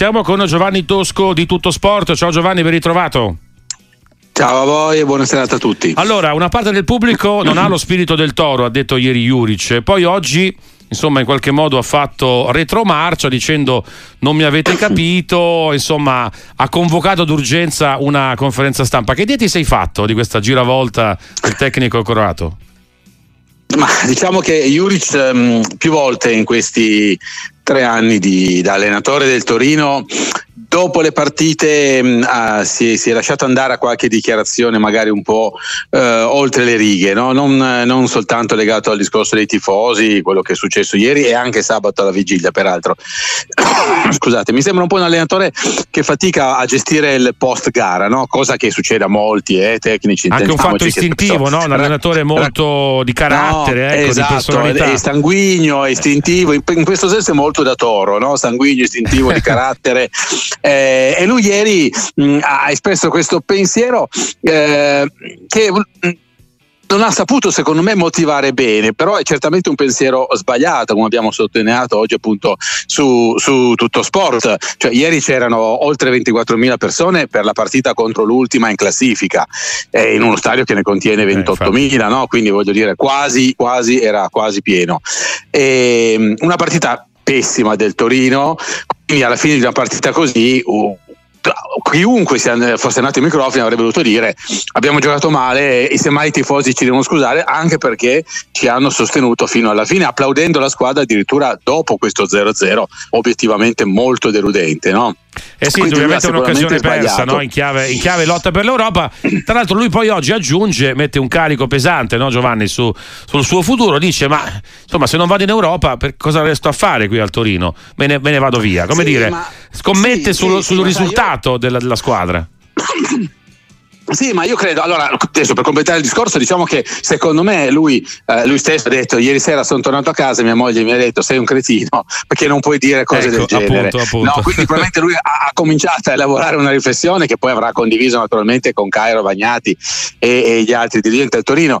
siamo con Giovanni Tosco di Tutto Sport. Ciao Giovanni, ben ritrovato. Ciao a voi e buona serata a tutti. Allora, una parte del pubblico non ha lo spirito del toro, ha detto ieri Juric, poi oggi insomma in qualche modo ha fatto retromarcia dicendo non mi avete capito, insomma ha convocato d'urgenza una conferenza stampa. Che idea ti sei fatto di questa giravolta del tecnico croato? Ma diciamo che Juric um, più volte in questi tre anni di, da allenatore del Torino dopo le partite mh, ah, si, si, è lasciato andare a qualche dichiarazione magari un po' eh, oltre le righe, no? non, non, soltanto legato al discorso dei tifosi, quello che è successo ieri e anche sabato alla vigilia peraltro. Scusate, mi sembra un po' un allenatore che fatica a gestire il post gara, no? cosa che succede a molti eh, tecnici. Anche un fatto istintivo, no? un allenatore molto di carattere, no, ecco, esatto, di personalità. È sanguigno, è istintivo, in, in questo senso è molto da toro, no? sanguigno, istintivo, di carattere. Eh, e lui ieri mh, ha espresso questo pensiero eh, che mh, non ha saputo secondo me motivare bene, però è certamente un pensiero sbagliato, come abbiamo sottolineato oggi appunto su, su tutto sport. Cioè, ieri c'erano oltre 24.000 persone per la partita contro l'ultima in classifica, eh, in uno stadio che ne contiene 28.000, eh, no? quindi voglio dire quasi, quasi era quasi pieno. E, una partita pessima del Torino, quindi alla fine di una partita così chiunque fosse andato ai microfoni avrebbe dovuto dire abbiamo giocato male e semmai i tifosi ci devono scusare anche perché ci hanno sostenuto fino alla fine applaudendo la squadra addirittura dopo questo 0-0 obiettivamente molto deludente no? Eh sì, indubbiamente è un'occasione persa no? in, chiave, in, chiave, lotta per l'Europa. Tra l'altro, lui poi oggi aggiunge, mette un carico pesante, no, Giovanni, su, sul suo futuro. Dice: Ma insomma, se non vado in Europa, per cosa resto a fare qui al Torino? Me ne, me ne vado via. Come sì, dire, scommette sì, sul, sul risultato io... della, della squadra. Sì, ma io credo, allora adesso per completare il discorso diciamo che secondo me lui, eh, lui stesso ha detto ieri sera sono tornato a casa e mia moglie mi ha detto sei un cretino perché non puoi dire cose ecco, del genere. Appunto, appunto. No, quindi probabilmente lui ha, ha, cominciato a elaborare una riflessione che poi avrà condiviso naturalmente con Cairo Bagnati e, e gli altri dirigenti del Torino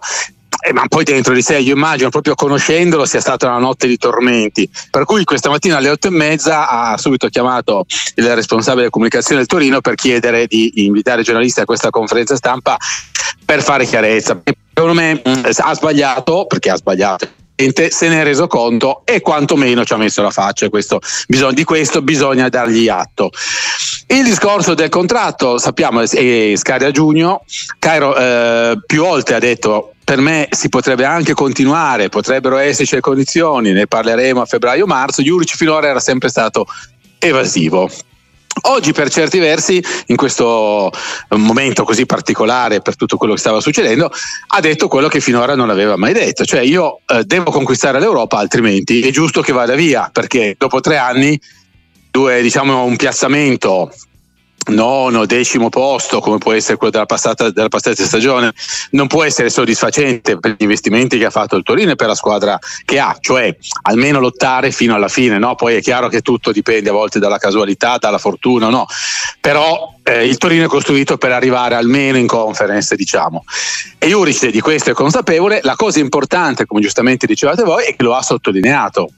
eh, ma poi dentro di sé io immagino proprio conoscendolo sia stata una notte di tormenti. Per cui questa mattina alle otto e mezza ha subito chiamato il responsabile della comunicazione del Torino per chiedere di invitare i giornalisti a questa conferenza stampa per fare chiarezza. Secondo me mm, ha sbagliato perché ha sbagliato se ne è reso conto e quantomeno ci ha messo la faccia. Questo, di questo bisogna dargli atto. Il discorso del contratto sappiamo è scade a giugno, Cairo eh, più volte ha detto per me si potrebbe anche continuare, potrebbero esserci le condizioni, ne parleremo a febbraio-marzo, Juric finora era sempre stato evasivo. Oggi per certi versi, in questo momento così particolare per tutto quello che stava succedendo, ha detto quello che finora non aveva mai detto, cioè io eh, devo conquistare l'Europa altrimenti è giusto che vada via, perché dopo tre anni, due, diciamo, un piazzamento nono, decimo posto, come può essere quello della passata, della passata stagione, non può essere soddisfacente per gli investimenti che ha fatto il Torino e per la squadra che ha, cioè almeno lottare fino alla fine. No? Poi è chiaro che tutto dipende a volte dalla casualità, dalla fortuna, no? però eh, il Torino è costruito per arrivare almeno in conference, diciamo. E Juric di questo è consapevole. La cosa importante, come giustamente dicevate voi, è che lo ha sottolineato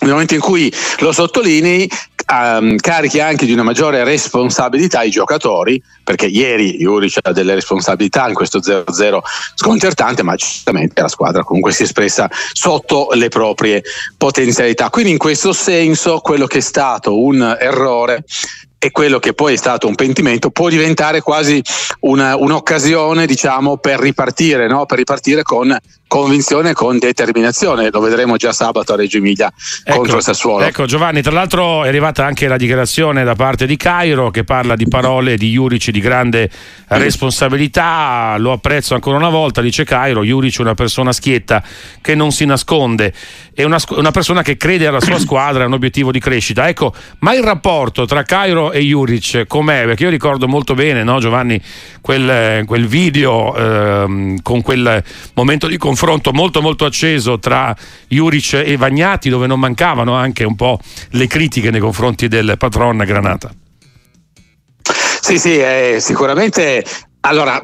nel momento in cui lo sottolinei um, carichi anche di una maggiore responsabilità i giocatori perché ieri Juric ha delle responsabilità in questo 0-0 sconcertante ma certamente la squadra comunque si è espressa sotto le proprie potenzialità quindi in questo senso quello che è stato un errore e quello che poi è stato un pentimento può diventare quasi una, un'occasione diciamo, per ripartire, no? per ripartire con convinzione e con determinazione. Lo vedremo già sabato a Reggio Emilia ecco, contro Sassuolo. Ecco Giovanni, tra l'altro è arrivata anche la dichiarazione da parte di Cairo che parla di parole di Juric di grande responsabilità, lo apprezzo ancora una volta, dice Cairo, Juric è una persona schietta che non si nasconde, è una, una persona che crede alla sua squadra, è un obiettivo di crescita. Ecco, ma il rapporto tra Cairo e Juric com'è? Perché io ricordo molto bene, no, Giovanni, quel, quel video ehm, con quel momento di confronto confronto molto molto acceso tra Juric e Vagnati dove non mancavano anche un po' le critiche nei confronti del patron Granata. Sì, sì, eh, sicuramente allora,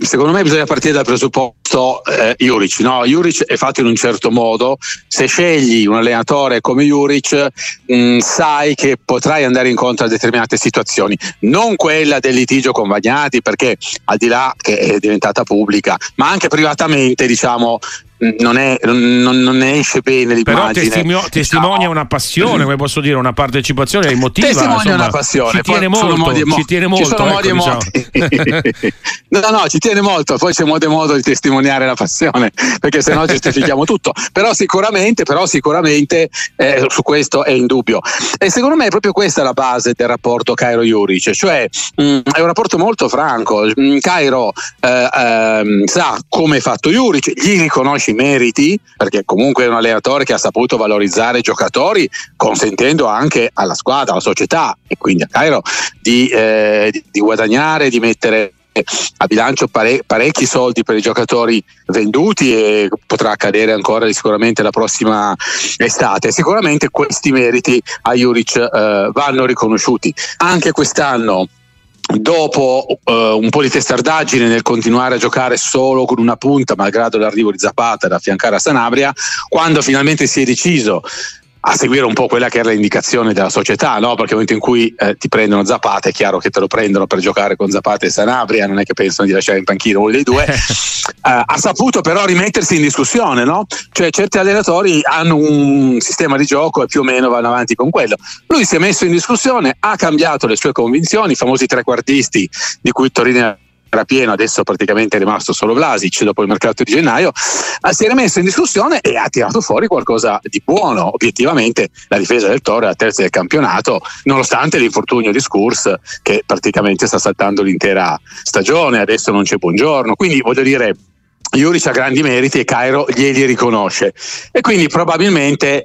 secondo me bisogna partire dal presupposto eh, Juric. No? Juric è fatto in un certo modo. Se scegli un allenatore come Juric, mh, sai che potrai andare incontro a determinate situazioni. Non quella del litigio con Vagnati, perché al di là che è diventata pubblica, ma anche privatamente, diciamo, non, è, non, non, ne esce bene. Però testimio, testimonia una passione, come posso dire, una partecipazione emotiva. Testimonia insomma, una passione. Ci tiene molto, modi mo- ci tiene molto. Ci sono ecco, modi diciamo. no, no, ci tiene molto, poi c'è modo e modo di testimoniare la passione, perché se no giustifichiamo tutto. Però sicuramente, però sicuramente eh, su questo è indubbio. E secondo me è proprio questa la base del rapporto Cairo-Juric, cioè mh, mm, è un rapporto molto franco. Mm, Cairo eh, eh, sa come è fatto Juric, gli riconosce i meriti, perché comunque è un allenatore che ha saputo valorizzare i giocatori, consentendo anche alla squadra, alla società e quindi a Cairo di, eh, di, di guadagnare, di mettere a bilancio pare- parecchi soldi per i giocatori venduti e potrà accadere ancora sicuramente la prossima estate. Sicuramente questi meriti a Juric eh, vanno riconosciuti. Anche quest'anno dopo uh, un po' di testardaggine nel continuare a giocare solo con una punta, malgrado l'arrivo di Zapata ad affiancare a Sanabria, quando finalmente si è deciso a seguire un po' quella che era l'indicazione della società, no? perché nel momento in cui eh, ti prendono Zapata è chiaro che te lo prendono per giocare con Zapata e Sanabria, non è che pensano di lasciare in panchina uno dei due, eh, ha saputo però rimettersi in discussione, no? cioè certi allenatori hanno un sistema di gioco e più o meno vanno avanti con quello. Lui si è messo in discussione, ha cambiato le sue convinzioni, i famosi trequartisti di cui Torino era pieno, adesso praticamente è rimasto solo Vlasic dopo il mercato di gennaio, eh, si è rimesso in discussione e ha tirato fuori qualcosa di buono. Obiettivamente la difesa del Toro è la terza del campionato, nonostante l'infortunio di Scurs che praticamente sta saltando l'intera stagione, adesso non c'è buongiorno. Quindi voglio dire, Juric ha grandi meriti e Cairo glieli riconosce e quindi probabilmente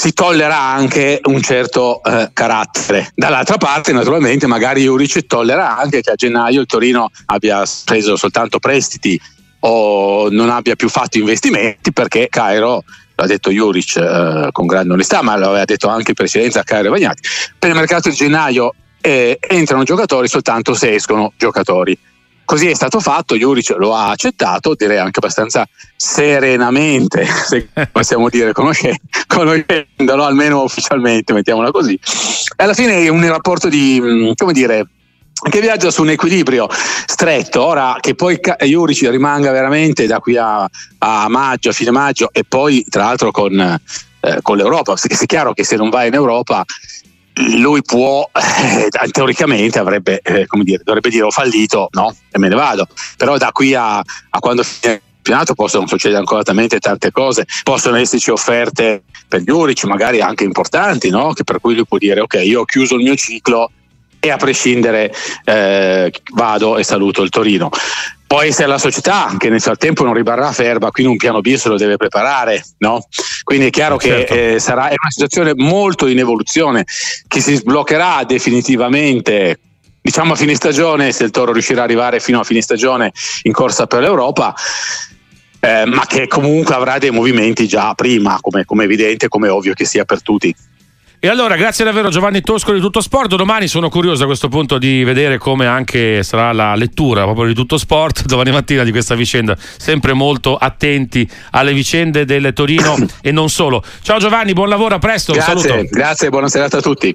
si tollera anche un certo eh, carattere. Dall'altra parte, naturalmente, magari Juric tollera anche che a gennaio il Torino abbia preso soltanto prestiti o non abbia più fatto investimenti perché Cairo l'ha detto Juric eh, con grande onestà, ma l'aveva detto anche in precedenza a Cairo e Bagnati. Per il mercato di gennaio eh, entrano giocatori soltanto se escono giocatori. Così è stato fatto, Juric lo ha accettato, direi anche abbastanza serenamente, se possiamo dire, conoscendolo, almeno ufficialmente, mettiamola così. Alla fine è un rapporto di, mm, come dire, che viaggia su un equilibrio stretto. Ora che poi Juric rimanga veramente da qui a, a maggio, a fine maggio, e poi tra l'altro con, eh, con l'Europa, è chiaro che se non vai in Europa lui può, eh, teoricamente avrebbe, eh, come dire, dovrebbe dire ho fallito, no, e me ne vado. Però da qui a, a quando finisce il campionato possono succedere ancora tante cose, possono esserci offerte per gli Urici, magari anche importanti, no? che per cui lui può dire ok, io ho chiuso il mio ciclo e a prescindere eh, vado e saluto il Torino. Può essere la società che nel frattempo non rimarrà ferma, quindi un piano B se lo deve preparare, no? Quindi è chiaro certo. che eh, sarà, è una situazione molto in evoluzione che si sbloccherà definitivamente diciamo a fine stagione, se il Toro riuscirà ad arrivare fino a fine stagione in corsa per l'Europa. Eh, ma che comunque avrà dei movimenti già prima, come, come evidente, come ovvio che sia per tutti. E allora, grazie davvero Giovanni Tosco di Tutto Sport. Domani sono curioso a questo punto di vedere come anche sarà la lettura proprio di Tutto Sport domani mattina di questa vicenda. Sempre molto attenti alle vicende del Torino e non solo. Ciao Giovanni, buon lavoro, a presto. Grazie, grazie, buona serata a tutti.